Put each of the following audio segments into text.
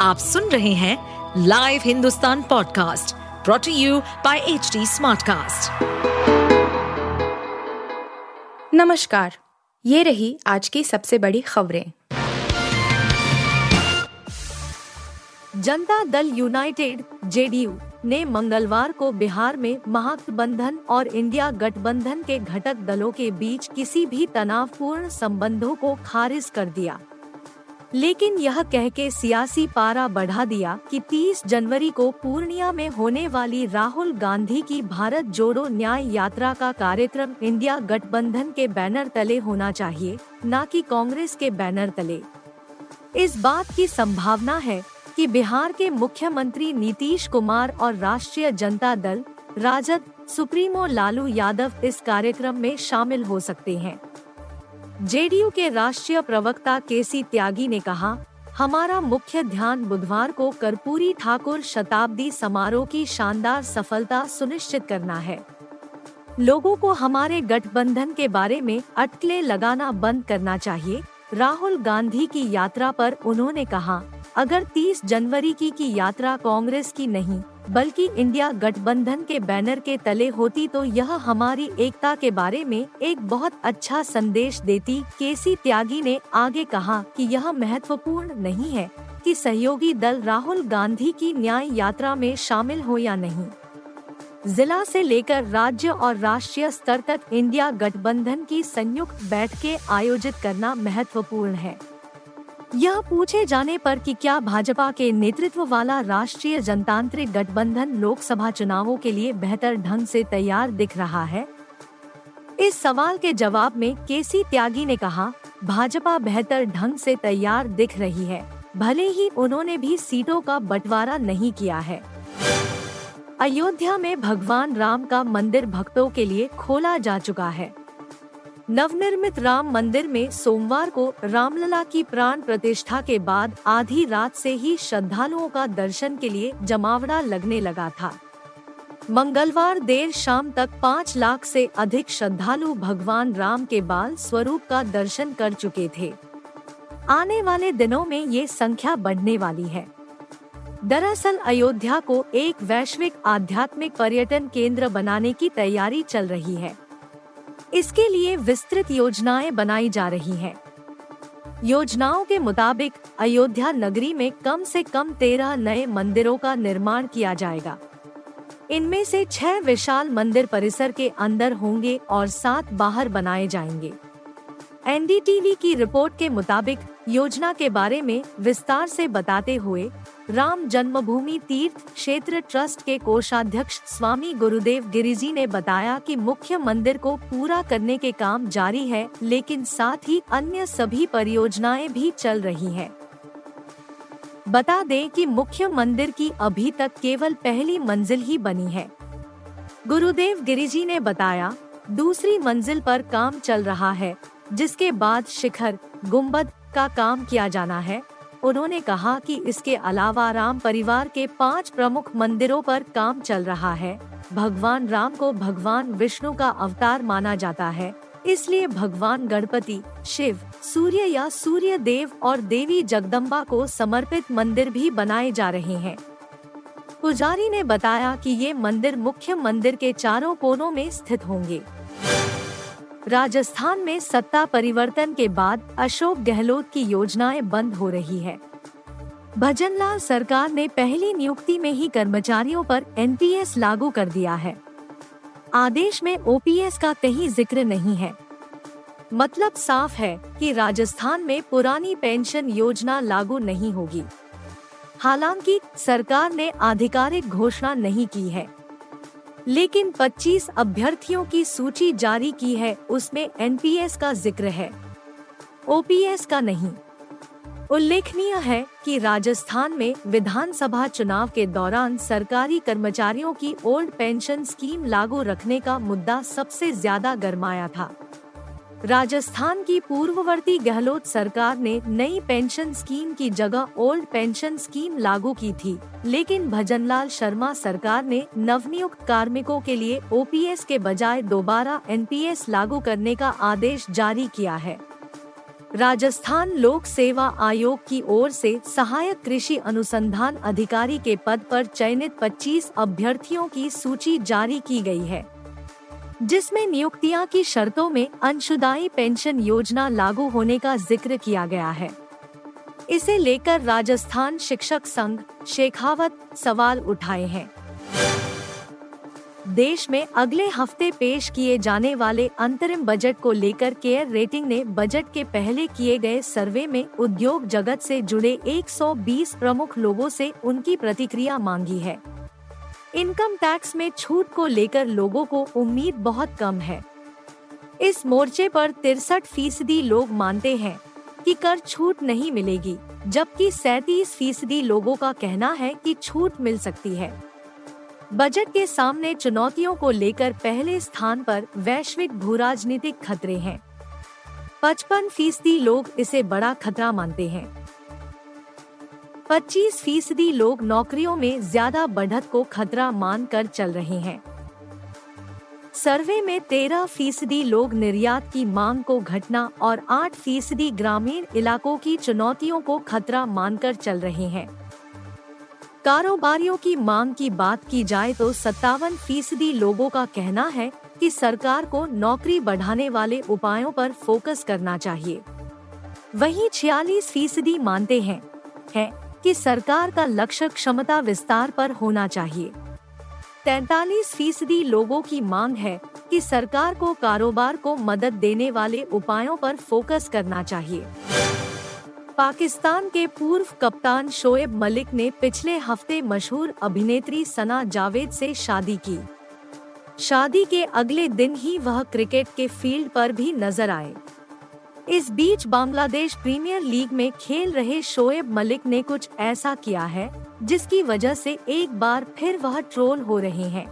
आप सुन रहे हैं live Hindustan podcast brought to you by H Smartcast. नमस्कार ये रही आज की सबसे बड़ी खबरें जनता दल यूनाइटेड जेडीयू ने मंगलवार को बिहार में महागठबंधन और इंडिया गठबंधन के घटक दलों के बीच किसी भी तनावपूर्ण संबंधों को खारिज कर दिया लेकिन यह कह के सियासी पारा बढ़ा दिया कि 30 जनवरी को पूर्णिया में होने वाली राहुल गांधी की भारत जोड़ो न्याय यात्रा का कार्यक्रम इंडिया गठबंधन के बैनर तले होना चाहिए, न कि कांग्रेस के बैनर तले। इस बात की संभावना है कि बिहार के मुख्यमंत्री नीतीश कुमार और राष्ट्रीय जनता दल, राजद, सुप्रीमो लालू यादव इस कार्यक्रम में शामिल हो सकते हैं। जेडीयू के राष्ट्रीय प्रवक्ता केसी त्यागी ने कहा, हमारा मुख्य ध्यान बुधवार को कर्पूरी ठाकुर शताब्दी समारोह की शानदार सफलता सुनिश्चित करना है। लोगों को हमारे गठबंधन के बारे में अटकले लगाना बंद करना चाहिए। राहुल गांधी की यात्रा पर उन्होंने कहा, अगर 30 जनवरी की की यात्रा कांग्रेस की नहीं बल्कि इंडिया गठबंधन के बैनर के तले होती तो यह हमारी एकता के बारे में एक बहुत अच्छा संदेश देती। केसी त्यागी ने आगे कहा कि यह महत्वपूर्ण नहीं है कि सहयोगी दल राहुल गांधी की न्याय यात्रा में शामिल हो या नहीं। जिला से लेकर राज्य और राष्ट्रीय स्तर तक इंडिया गठबंधन की संयुक्त बैठकें आयोजित करना महत्वपूर्ण है। यह पूछे जाने पर कि क्या भाजपा के नेतृत्व वाला राष्ट्रीय जनतांत्रिक गठबंधन लोकसभा चुनावों के लिए बेहतर ढंग से तैयार दिख रहा है? इस सवाल के जवाब में केसी त्यागी ने कहा, भाजपा बेहतर ढंग से तैयार दिख रही है, भले ही उन्होंने भी सीटों का बंटवारा नहीं किया है। अयोध्या में भगवान राम का मंदिर भक्तों के लिए खोला जा चुका है। नवनिर्मित राम मंदिर में सोमवार को रामलला की प्राण प्रतिष्ठा के बाद आधी रात से ही श्रद्धालुओं का दर्शन के लिए जमावड़ा लगने लगा था। मंगलवार देर शाम तक पाँच लाख से अधिक श्रद्धालु भगवान राम के बाल स्वरूप का दर्शन कर चुके थे। आने वाले दिनों में ये संख्या बढ़ने वाली है। दरअसल अयोध्या को एक वैश्विक आध्यात्मिक पर्यटन केंद्र बनाने की तैयारी चल रही है। इसके लिए विस्तृत योजनाएँ बनाई जा रही हैं। योजनाओं के मुताबिक अयोध्या नगरी में कम से कम तेरह नए मंदिरों का निर्माण किया जाएगा इनमें से छह विशाल मंदिर परिसर के अंदर होंगे और सात बाहर बनाए जाएँगे एनडीटीवी की रिपोर्ट के मुताबिक योजना के बारे में विस्तार से बताते हुए राम जन्मभूमि तीर्थ क्षेत्र ट्रस्ट के कोषाध्यक्ष स्वामी गुरुदेव गिरिजी ने बताया कि मुख्य मंदिर को पूरा करने के काम जारी है, लेकिन साथ ही अन्य सभी परियोजनाएँ भी चल रही हैं। बता दें कि मुख्य मंदिर की अभी तक केवल पहली मंजिल ही बनी है गुरुदेव गिरिजी ने बताया, दूसरी मंजिल पर काम चल रहा है, जिसके बाद शिखर गुंबद का काम किया जाना है। उन्होंने कहा कि इसके अलावा राम परिवार के पाँच प्रमुख मंदिरों पर काम चल रहा है। भगवान राम को भगवान विष्णु का अवतार माना जाता है। इसलिए भगवान गणपति, शिव, सूर्य या सूर्य देव और देवी जगदम्बा को समर्पित मंदिर भी बनाए जा रहे हैं। पुजारी ने बताया कि ये मंदिर मुख्य मंदिर के चारों कोनों में स्थित होंगे। राजस्थान में सत्ता परिवर्तन के बाद अशोक गहलोत की योजनाएँ बंद हो रही है। भजनलाल सरकार ने पहली नियुक्ति में ही कर्मचारियों पर एनपीएस लागू कर दिया है। आदेश में ओपीएस का कहीं ज़िक्र नहीं है। मतलब साफ़ है कि राजस्थान में पुरानी पेंशन योजना लागू नहीं होगी। हालाँकि सरकार ने आधिकारिक घोषणा नहीं की है। लेकिन 25 अभ्यर्थियों की सूची जारी की है, उसमें एनपीएस का ज़िक्र है। ओपीएस का नहीं। उल्लेखनीय है कि राजस्थान में विधानसभा चुनाव के दौरान सरकारी कर्मचारियों की ओल्ड पेंशन स्कीम लागू रखने का मुद्दा सबसे ज़्यादा गरमाया था। राजस्थान की पूर्ववर्ती गहलोत सरकार ने नई पेंशन स्कीम की जगह ओल्ड पेंशन स्कीम लागू की थी, लेकिन भजनलाल शर्मा सरकार ने नवनियुक्त कार्मिकों के लिए ओपीएस के बजाय दोबारा एनपीएस लागू करने का आदेश जारी किया है। राजस्थान लोक सेवा आयोग की ओर से सहायक कृषि अनुसंधान अधिकारी के पद पर चयनित 25 अभ्यर्थियों की सूची जारी की गई है। जिसमें नियुक्तियाँ की शर्तों में अंशुदायी पेंशन योजना लागू होने का ज़िक्र किया गया है। इसे लेकर राजस्थान शिक्षक संघ शेखावत सवाल उठाए हैं। देश में अगले हफ़्ते पेश किए जाने वाले अंतरिम बजट को लेकर केयर रेटिंग ने बजट के पहले किए गए सर्वे में उद्योग जगत से जुड़े 120 प्रमुख लोगों से उनकी प्रतिक्रिया मांगी है। इनकम टैक्स में छूट को लेकर लोगों को उम्मीद बहुत कम है। इस मोर्चे पर तिरसठ फ़ीसदी लोग मानते हैं कि कर छूट नहीं मिलेगी, जबकि सैतीस फ़ीसदी लोगों का कहना है कि छूट मिल सकती है। बजट के सामने चुनौतियों को लेकर पहले स्थान पर वैश्विक भू राजनीतिक खतरे हैं। पचपन फ़ीसदी लोग इसे बड़ा खतरा मानते हैं। 25 फ़ीसदी लोग नौकरियों में ज़्यादा बढ़त को खतरा मानकर चल रहे हैं। सर्वे में 13 फ़ीसदी लोग निर्यात की मांग को घटना और 8 फ़ीसदी ग्रामीण इलाकों की चुनौतियों को खतरा मानकर चल रहे हैं। कारोबारियों की मांग की बात की जाए तो सत्तावन फ़ीसदी लोगों का कहना है कि सरकार को नौकरी बढ़ाने वाले उपायों पर फोकस करना चाहिए। वहीं छियालीस फ़ीसदी मानते हैं, है कि सरकार का लक्ष्य क्षमता विस्तार पर होना चाहिए। तैतालीस फ़ीसदी लोगों की मांग है कि सरकार को कारोबार को मदद देने वाले उपायों पर फोकस करना चाहिए। पाकिस्तान के पूर्व कप्तान शोएब मलिक ने पिछले हफ़्ते मशहूर अभिनेत्री सना जावेद से शादी की। शादी के अगले दिन ही वह क्रिकेट के फ़ील्ड पर भी नज़र आए। इस बीच बांग्लादेश प्रीमियर लीग में खेल रहे शोएब मलिक ने कुछ ऐसा किया है, जिसकी वजह से एक बार फिर वह ट्रोल हो रहे हैं।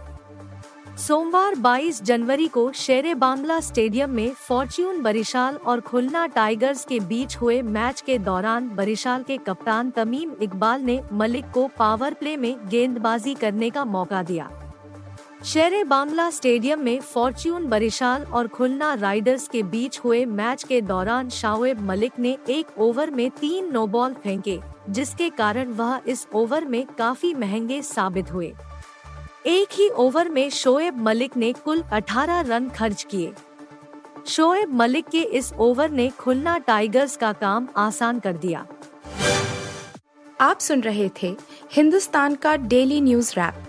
सोमवार 22 जनवरी को शेरे बांग्ला स्टेडियम में फॉर्च्यून बरिशाल और खुलना टाइगर्स के बीच हुए मैच के दौरान बरिशाल के कप्तान तमीम इकबाल ने मलिक को पावर प्ले में गेंदबाजी करने का मौका दिया। शेरे बांग्ला स्टेडियम में फॉर्च्यून, बरिशाल और खुलना राइडर्स के बीच हुए मैच के दौरान शावेब मलिक ने एक ओवर में तीन नो बॉल फेंके, जिसके कारण वह इस ओवर में काफ़ी महँगे साबित हुए। एक ही ओवर में शोएब मलिक ने कुल 18 रन खर्च किए। शोएब मलिक के इस ओवर ने खुलना टाइगर्स का काम आसान कर दिया। आप सुन रहे थे हिंदुस्तान का डेली न्यूज़ रैप।